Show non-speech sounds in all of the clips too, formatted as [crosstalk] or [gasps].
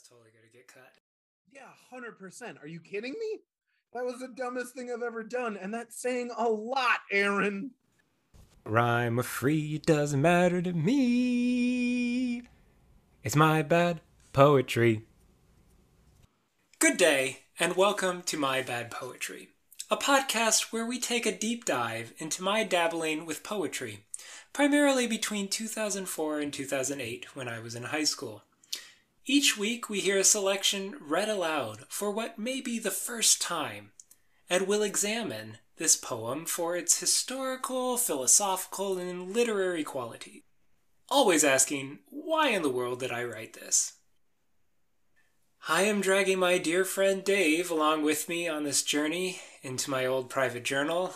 that's totally gonna get cut. Yeah, hundred percent. Are you kidding me? That was the dumbest thing I've ever done, and that's saying a lot, Aaron. Rhyme or free doesn't matter to me. It's my bad poetry. Good day, and welcome to My Bad Poetry, a podcast where we take a deep dive into my dabbling with poetry, primarily between 2004 and 2008 when I was in high school. Each week we hear a selection read aloud for what may be the first time, and we'll examine this poem for its historical, philosophical, and literary quality. Always asking, why in the world did I write this? I am dragging my dear friend Dave along with me on this journey into my old private journal.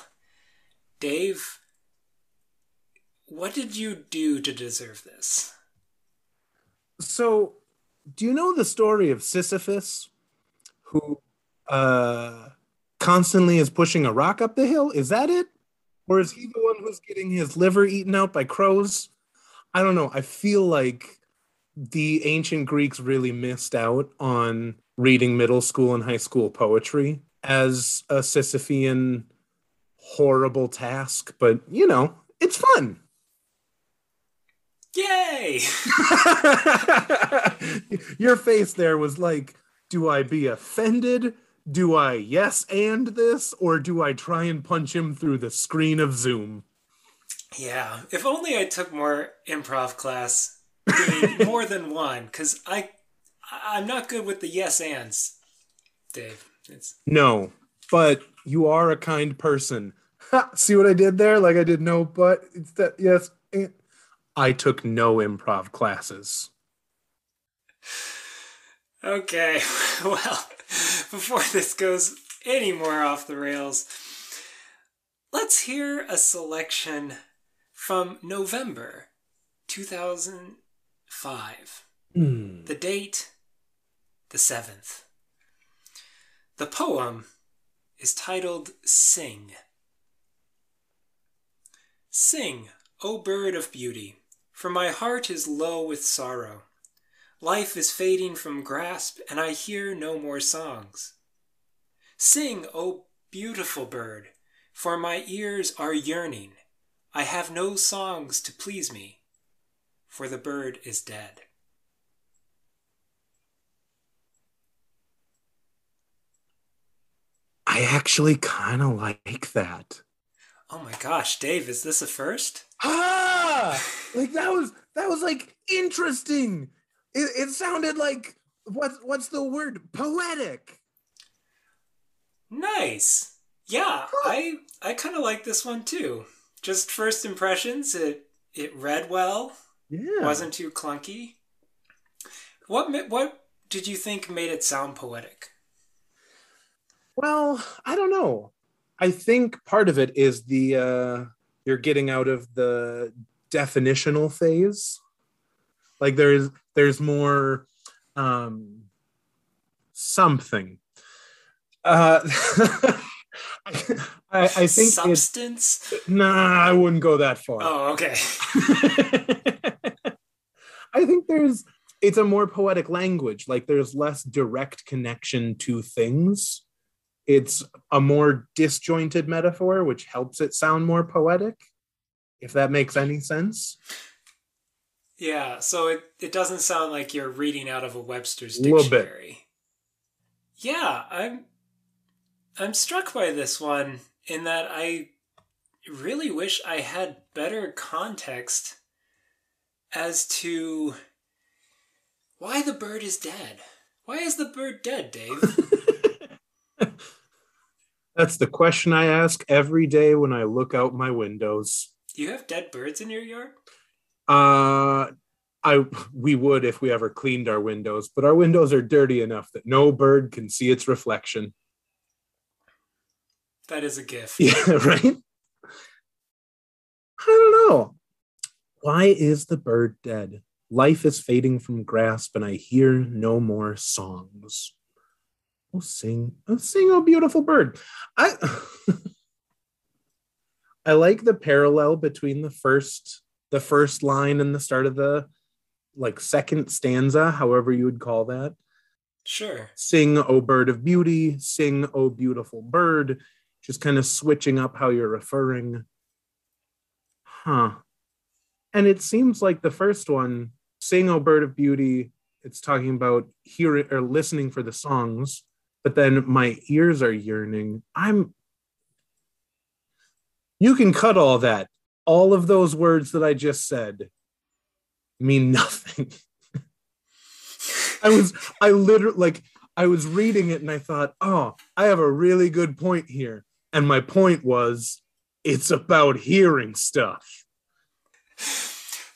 Dave, what did you do to deserve this? So, do you know the story of Sisyphus, who uh, constantly is pushing a rock up the hill? Is that it? Or is he the one who's getting his liver eaten out by crows? I don't know. I feel like the ancient Greeks really missed out on reading middle school and high school poetry as a Sisyphean horrible task, but you know, it's fun. Yay! [laughs] Your face there was like, do I be offended? Do I yes and this? Or do I try and punch him through the screen of Zoom? Yeah, if only I took more improv class, [laughs] more than one, because I, I'm not good with the yes ands, Dave. It's No, but you are a kind person. Ha, see what I did there? Like I did no, but it's that yes. and- I took no improv classes. okay. [laughs] Well, before this goes any more off the rails, let's hear a selection from November 2005. Hmm. The date, the 7th. The poem is titled Sing. Sing, O bird of beauty, for my heart is low with sorrow. Life is fading from grasp, and I hear no more songs. Sing, O beautiful bird, for my ears are yearning. I have no songs to please me, for the bird is dead. I actually kind of like that. Oh my gosh, Dave, is this a first? Ah, [gasps] [laughs] like that was that was like interesting. It, it sounded like what's what's the word? Poetic. Nice. Yeah, I I kind of like this one too. Just first impressions, it it read well, Yeah. wasn't too clunky. What what did you think made it sound poetic? Well, I don't know. I think part of it is the uh you're getting out of the definitional phase. Like there's there's more um something. Uh [laughs] I, I think substance. nah, I wouldn't go that far. Oh, okay. [laughs] I think there's it's a more poetic language. Like there's less direct connection to things. It's a more disjointed metaphor, which helps it sound more poetic. If that makes any sense. Yeah, so it it doesn't sound like you're reading out of a Webster's Little bit. dictionary. Yeah, I'm I'm struck by this one in that I really wish I had better context as to why the bird is dead. Why is the bird dead, Dave? [laughs] [laughs] That's the question I ask every day when I look out my windows. Do you have dead birds in your yard? Uh I we would if we ever cleaned our windows, but our windows are dirty enough that no bird can see its reflection. That is a gift. Yeah, [laughs] right? I don't know. Why is the bird dead? Life is fading from grasp, and I hear no more songs. Oh, sing, oh, sing, oh, beautiful bird. I, [laughs] I like the parallel between the first, the first line and the start of the, like second stanza, however you would call that. Sure. Sing, O bird of beauty, sing, O beautiful bird, just kind of switching up how you're referring. Huh. And it seems like the first one, sing, O bird of beauty, it's talking about hearing or listening for the songs, but then my ears are yearning. I'm you can cut all that. All of those words that I just said mean nothing. [laughs] I was, I literally, like, I was reading it and I thought, oh, I have a really good point here. And my point was, it's about hearing stuff.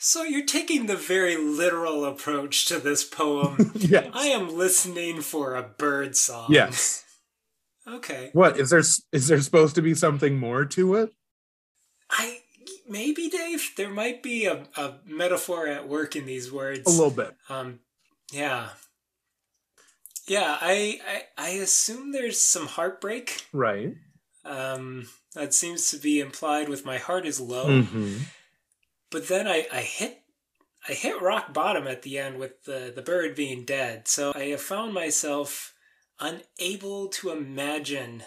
So you're taking the very literal approach to this poem. [laughs] yes. I am listening for a bird song. Yes. okay. What is there? Is there supposed to be something more to it? I maybe Dave. There might be a, a metaphor at work in these words. A little bit. Um, yeah. Yeah, I, I I assume there's some heartbreak. Right. Um, that seems to be implied with my heart is low. Mm-hmm. But then I, I hit I hit rock bottom at the end with the, the bird being dead. So I have found myself unable to imagine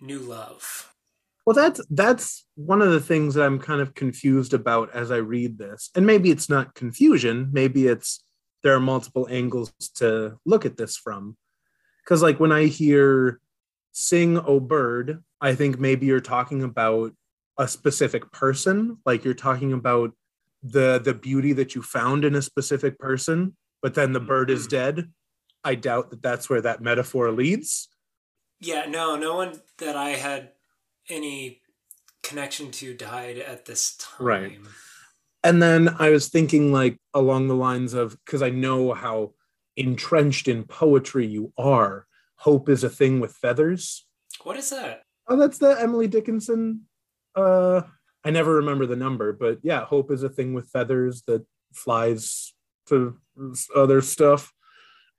new love. Well, that's that's one of the things that I'm kind of confused about as I read this. And maybe it's not confusion, maybe it's there are multiple angles to look at this from. Cuz like when I hear sing o bird, I think maybe you're talking about a specific person, like you're talking about the the beauty that you found in a specific person, but then the bird is mm-hmm. dead. I doubt that that's where that metaphor leads. Yeah, no, no one that I had any connection to died at this time. Right. And then I was thinking, like, along the lines of because I know how entrenched in poetry you are. Hope is a thing with feathers. What is that? Oh, that's the Emily Dickinson. Uh, I never remember the number, but yeah, hope is a thing with feathers that flies to other stuff. [laughs]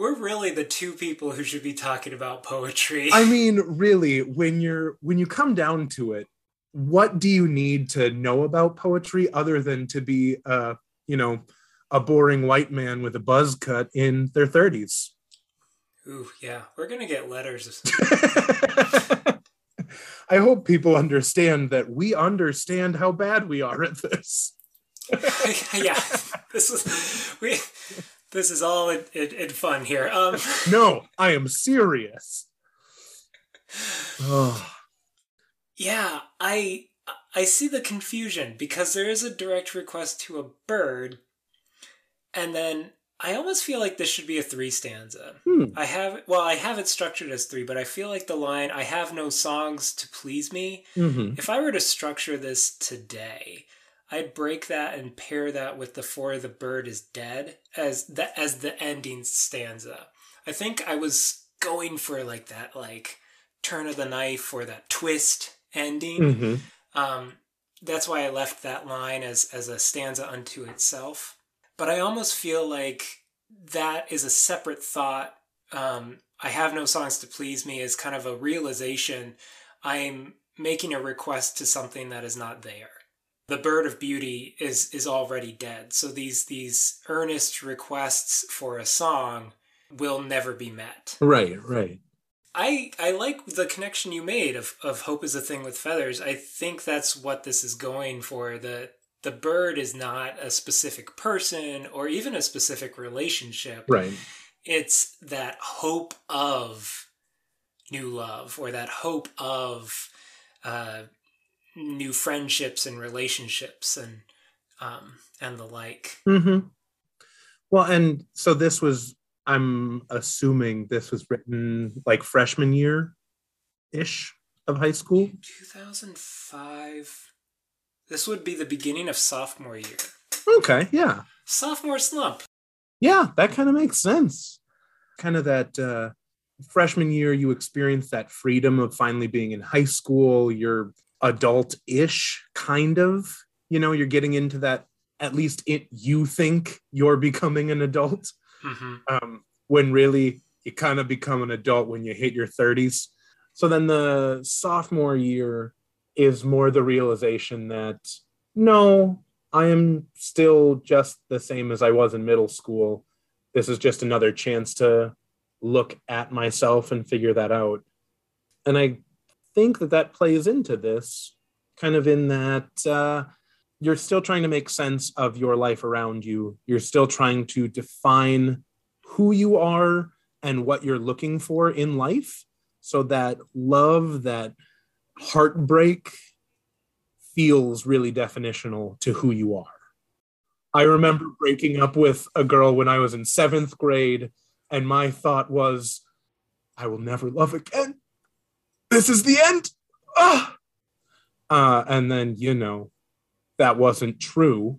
We're really the two people who should be talking about poetry. I mean, really, when you're when you come down to it, what do you need to know about poetry other than to be uh, you know, a boring white man with a buzz cut in their 30s? Ooh, yeah. We're gonna get letters. [laughs] I hope people understand that we understand how bad we are at this. [laughs] yeah. This is we this is all in, in, in fun here. Um, [laughs] no, I am serious. Oh. Yeah, I I see the confusion because there is a direct request to a bird, and then I almost feel like this should be a three stanza. Hmm. I have well, I have it structured as three, but I feel like the line "I have no songs to please me." Mm-hmm. If I were to structure this today, I'd break that and pair that with the "For the bird is dead" as the as the ending stanza. I think I was going for like that like turn of the knife or that twist ending. Mm-hmm. Um, that's why I left that line as as a stanza unto itself. But I almost feel like that is a separate thought. Um, I have no songs to please me is kind of a realization. I'm making a request to something that is not there. The bird of beauty is is already dead. So these these earnest requests for a song will never be met. Right, right. I I like the connection you made of of hope is a thing with feathers. I think that's what this is going for. The the bird is not a specific person or even a specific relationship. Right. It's that hope of new love or that hope of uh, new friendships and relationships and um, and the like. Mm-hmm. Well, and so this was. I'm assuming this was written like freshman year ish of high school. 2005. This would be the beginning of sophomore year. Okay, yeah. Sophomore slump. Yeah, that kind of makes sense. Kind of that uh, freshman year, you experience that freedom of finally being in high school. You're adult ish, kind of. You know, you're getting into that, at least it, you think you're becoming an adult. Mm-hmm. Um, when really you kind of become an adult when you hit your 30s. So then the sophomore year is more the realization that no, I am still just the same as I was in middle school. this is just another chance to look at myself and figure that out. And I think that that plays into this kind of in that uh, you're still trying to make sense of your life around you. You're still trying to define who you are and what you're looking for in life so that love, that heartbreak feels really definitional to who you are. I remember breaking up with a girl when I was in seventh grade, and my thought was, I will never love again. This is the end. Ah! Uh, and then, you know, that wasn't true,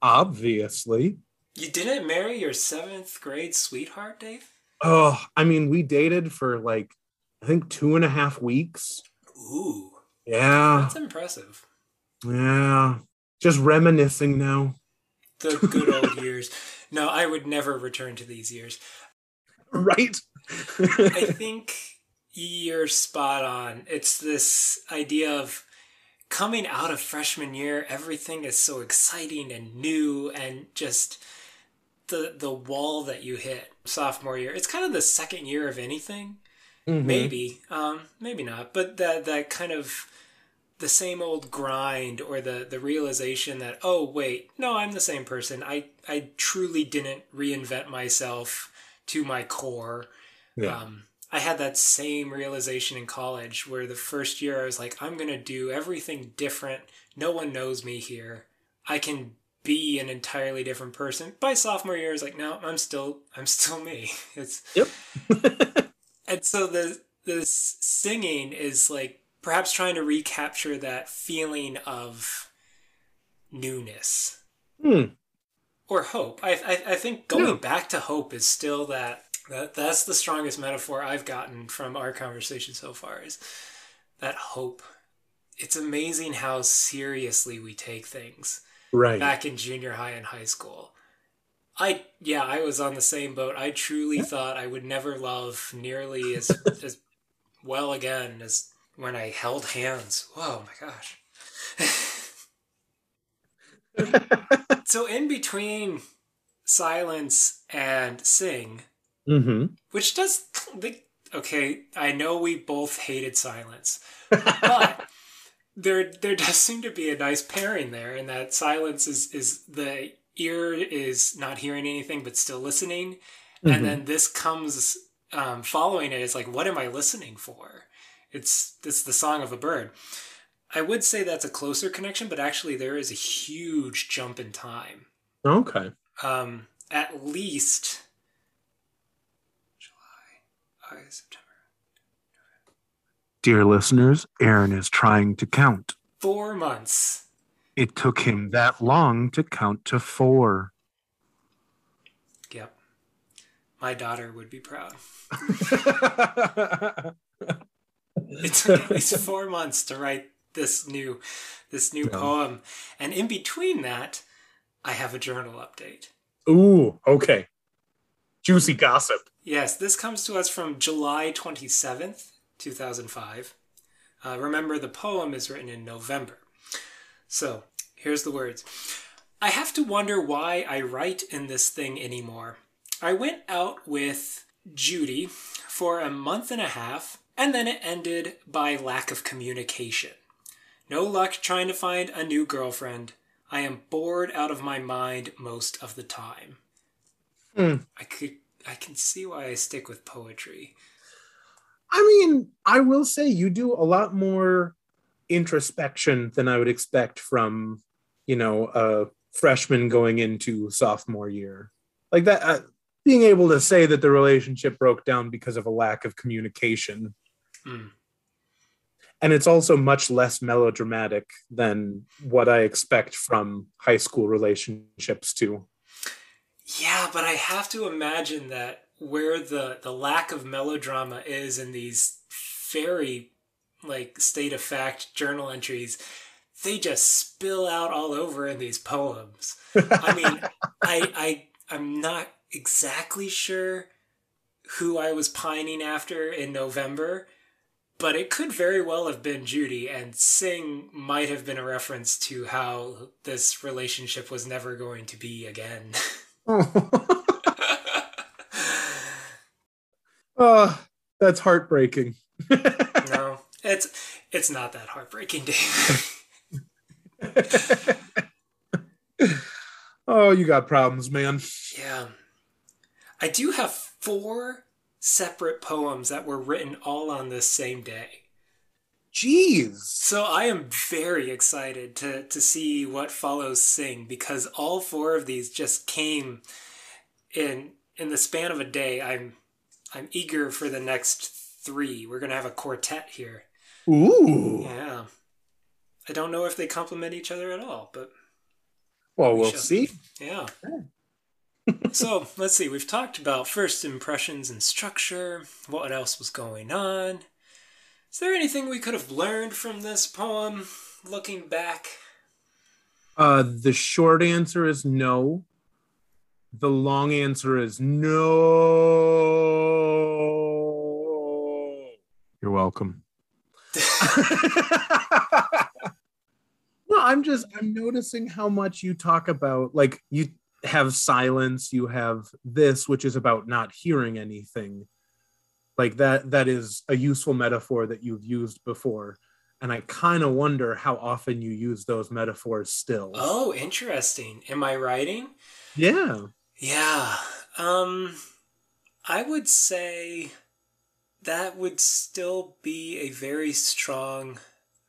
obviously. You didn't marry your seventh grade sweetheart, Dave? Oh, I mean, we dated for like, I think two and a half weeks. Ooh. Yeah. That's impressive. Yeah. Just reminiscing now. The good old [laughs] years. No, I would never return to these years. Right? I think you're spot on. It's this idea of coming out of freshman year, everything is so exciting and new and just the the wall that you hit sophomore year. It's kind of the second year of anything. Mm-hmm. Maybe. Um, maybe not. But that that kind of the same old grind or the the realization that oh wait no i'm the same person i i truly didn't reinvent myself to my core yeah. um I had that same realization in college where the first year I was like, I'm going to do everything different. No one knows me here. I can be an entirely different person. By sophomore year, I was like, no, I'm still, I'm still me. [laughs] It's, yep. [laughs] and so the, the singing is like perhaps trying to recapture that feeling of newness. Hmm. Or hope. I, I, I think going yeah. back to hope is still that that that's the strongest metaphor I've gotten from our conversation so far is that hope. It's amazing how seriously we take things. Right. Back in junior high and high school. I yeah, I was on the same boat. I truly thought I would never love nearly [laughs] as as well again as when I held hands. Whoa, my gosh. [laughs] so in between silence and sing, Mm-hmm. Which does okay. I know we both hated silence, [laughs] but there there does seem to be a nice pairing there, and that silence is is the ear is not hearing anything but still listening, mm-hmm. and then this comes um, following it is like, what am I listening for? It's it's the song of a bird. I would say that's a closer connection, but actually there is a huge jump in time. Okay. Um, at least September. Dear listeners, Aaron is trying to count. Four months. It took him that long to count to four. Yep. My daughter would be proud. [laughs] it took at least four months to write this new this new yeah. poem. And in between that, I have a journal update. Ooh, okay. Juicy gossip. Yes, this comes to us from July 27th, 2005. Uh, remember, the poem is written in November. So, here's the words I have to wonder why I write in this thing anymore. I went out with Judy for a month and a half, and then it ended by lack of communication. No luck trying to find a new girlfriend. I am bored out of my mind most of the time. Mm. I could I can see why I stick with poetry. I mean, I will say you do a lot more introspection than I would expect from, you know, a freshman going into sophomore year. Like that, uh, being able to say that the relationship broke down because of a lack of communication. Mm. And it's also much less melodramatic than what I expect from high school relationships, too. Yeah, but I have to imagine that where the the lack of melodrama is in these very like state of fact journal entries, they just spill out all over in these poems. I mean, [laughs] I I I'm not exactly sure who I was pining after in November, but it could very well have been Judy, and Sing might have been a reference to how this relationship was never going to be again. [laughs] Oh. [laughs] oh, that's heartbreaking. [laughs] no, it's it's not that heartbreaking, Dave. [laughs] oh, you got problems, man. Yeah. I do have four separate poems that were written all on this same day. Jeez. So I am very excited to to see what follows Sing because all four of these just came in in the span of a day. I'm I'm eager for the next three. We're gonna have a quartet here. Ooh. Yeah. I don't know if they complement each other at all, but well, we will see. [laughs] Yeah. so let's see. We've talked about first impressions and structure. What else was going on? Is there anything we could have learned from this poem looking back? Uh, the short answer is no. The long answer is no. You're welcome. [laughs] no, I'm just I'm noticing how much you talk about like you have silence, you have this which is about not hearing anything like that that is a useful metaphor that you've used before. And i kind of wonder how often you use those metaphors still. Oh interesting. Am i writing? Yeah. Yeah. Um i would say that would still be a very strong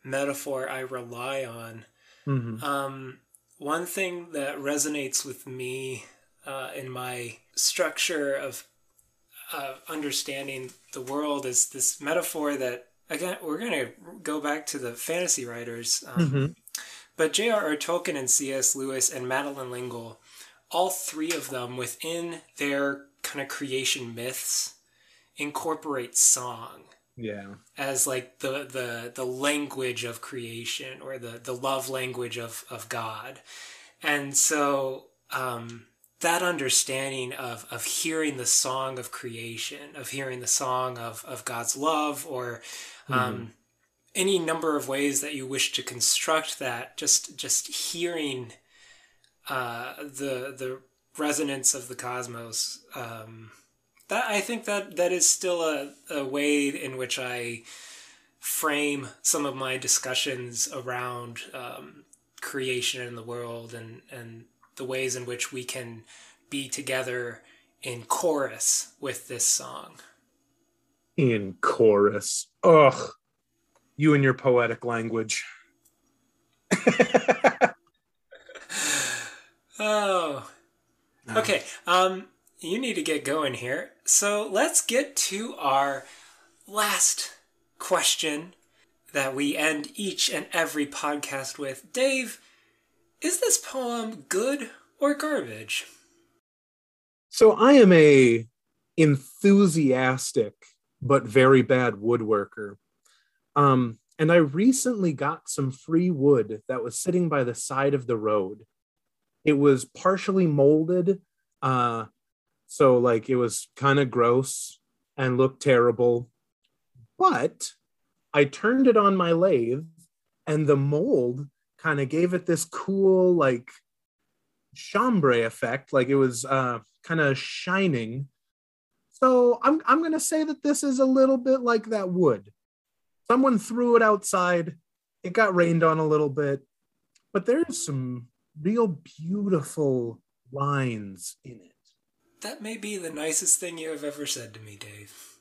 metaphor i rely on. Mm-hmm. um one thing that resonates with me uh, in my structure of uh, understanding the world is this metaphor that again we're going to go back to the fantasy writers um, mm-hmm. but j.r.r tolkien and cs lewis and madeleine L'Engle, all three of them within their kind of creation myths incorporate song yeah as like the the the language of creation or the the love language of of god and so um that understanding of of hearing the song of creation, of hearing the song of of God's love, or um, mm-hmm. any number of ways that you wish to construct that, just just hearing uh, the the resonance of the cosmos. Um, that I think that that is still a, a way in which I frame some of my discussions around um, creation in the world and and the ways in which we can be together in chorus with this song. In chorus. Ugh. You and your poetic language. [laughs] oh. Okay. Um you need to get going here. So let's get to our last question that we end each and every podcast with. Dave, is this poem good or garbage? So I am a enthusiastic but very bad woodworker. Um, and I recently got some free wood that was sitting by the side of the road. It was partially molded, uh, so like it was kind of gross and looked terrible. But I turned it on my lathe, and the mold kind of gave it this cool like chambray effect like it was uh, kind of shining. So i'm i'm going to say that this is a little bit like that wood. Someone threw it outside. It got rained on a little bit. But there's some real beautiful lines in it. That may be the nicest thing you have ever said to me dave.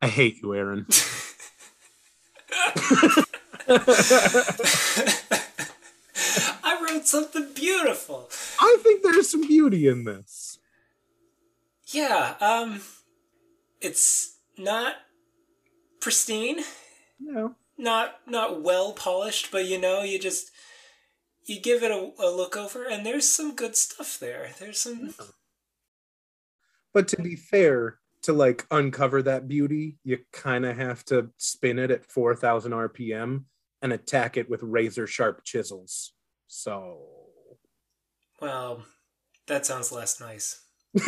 I hate you aaron [laughs] I wrote something beautiful. I think there's some beauty in this. Yeah, um it's not pristine. No. Not not well polished, but you know, you just you give it a, a look over and there's some good stuff there. There's some But to be fair, to like uncover that beauty, you kind of have to spin it at 4000 RPM and attack it with razor sharp chisels. So. Well, that sounds less nice. [laughs]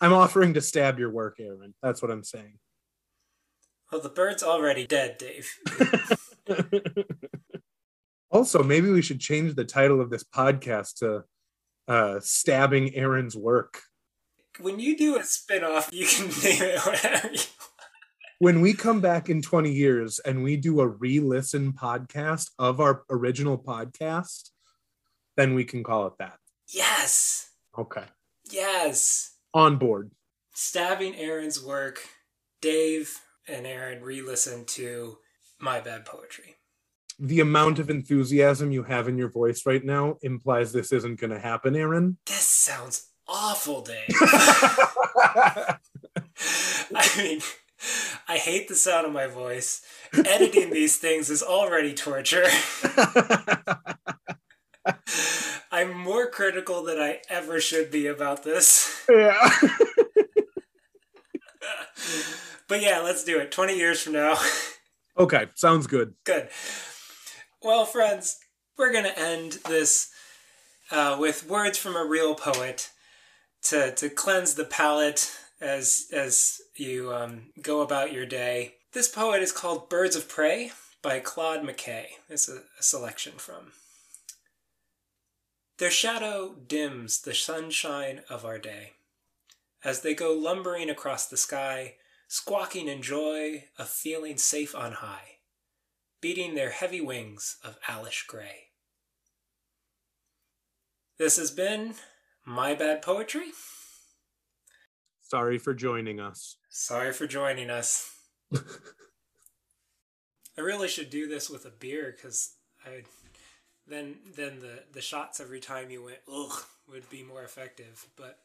I'm offering to stab your work, Aaron. That's what I'm saying. Well, the bird's already dead, Dave. [laughs] also, maybe we should change the title of this podcast to uh, Stabbing Aaron's Work. when you do a spin-off, you can name it whatever you when we come back in 20 years and we do a re-listen podcast of our original podcast, then we can call it that. Yes. Okay. Yes. On board. Stabbing Aaron's work, Dave and Aaron re-listen to My Bad Poetry. The amount of enthusiasm you have in your voice right now implies this isn't going to happen, Aaron. This sounds awful, Dave. [laughs] [laughs] I mean, [laughs] I hate the sound of my voice. Editing these things is already torture. [laughs] I'm more critical than I ever should be about this. Yeah. [laughs] but yeah, let's do it. 20 years from now. Okay, sounds good. Good. Well, friends, we're going to end this uh, with words from a real poet to, to cleanse the palate as as you um, go about your day. This poet is called Birds of Prey by Claude McKay. It's a, a selection from. Their shadow dims the sunshine of our day as they go lumbering across the sky, squawking in joy of feeling safe on high, beating their heavy wings of alish gray. This has been My Bad Poetry. Sorry for joining us. Sorry for joining us. [laughs] I really should do this with a beer because I then then the the shots every time you went ugh would be more effective. But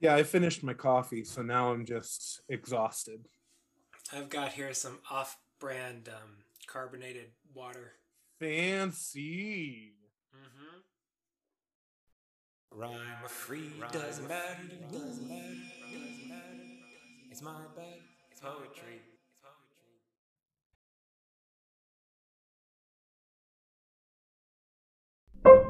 yeah, I finished my coffee, so now I'm just exhausted. I've got here some off-brand um, carbonated water. Fancy. Mm-hmm. Rhyme free rhyme does matter. It's my bad. It's poetry. It's poetry. It's poetry.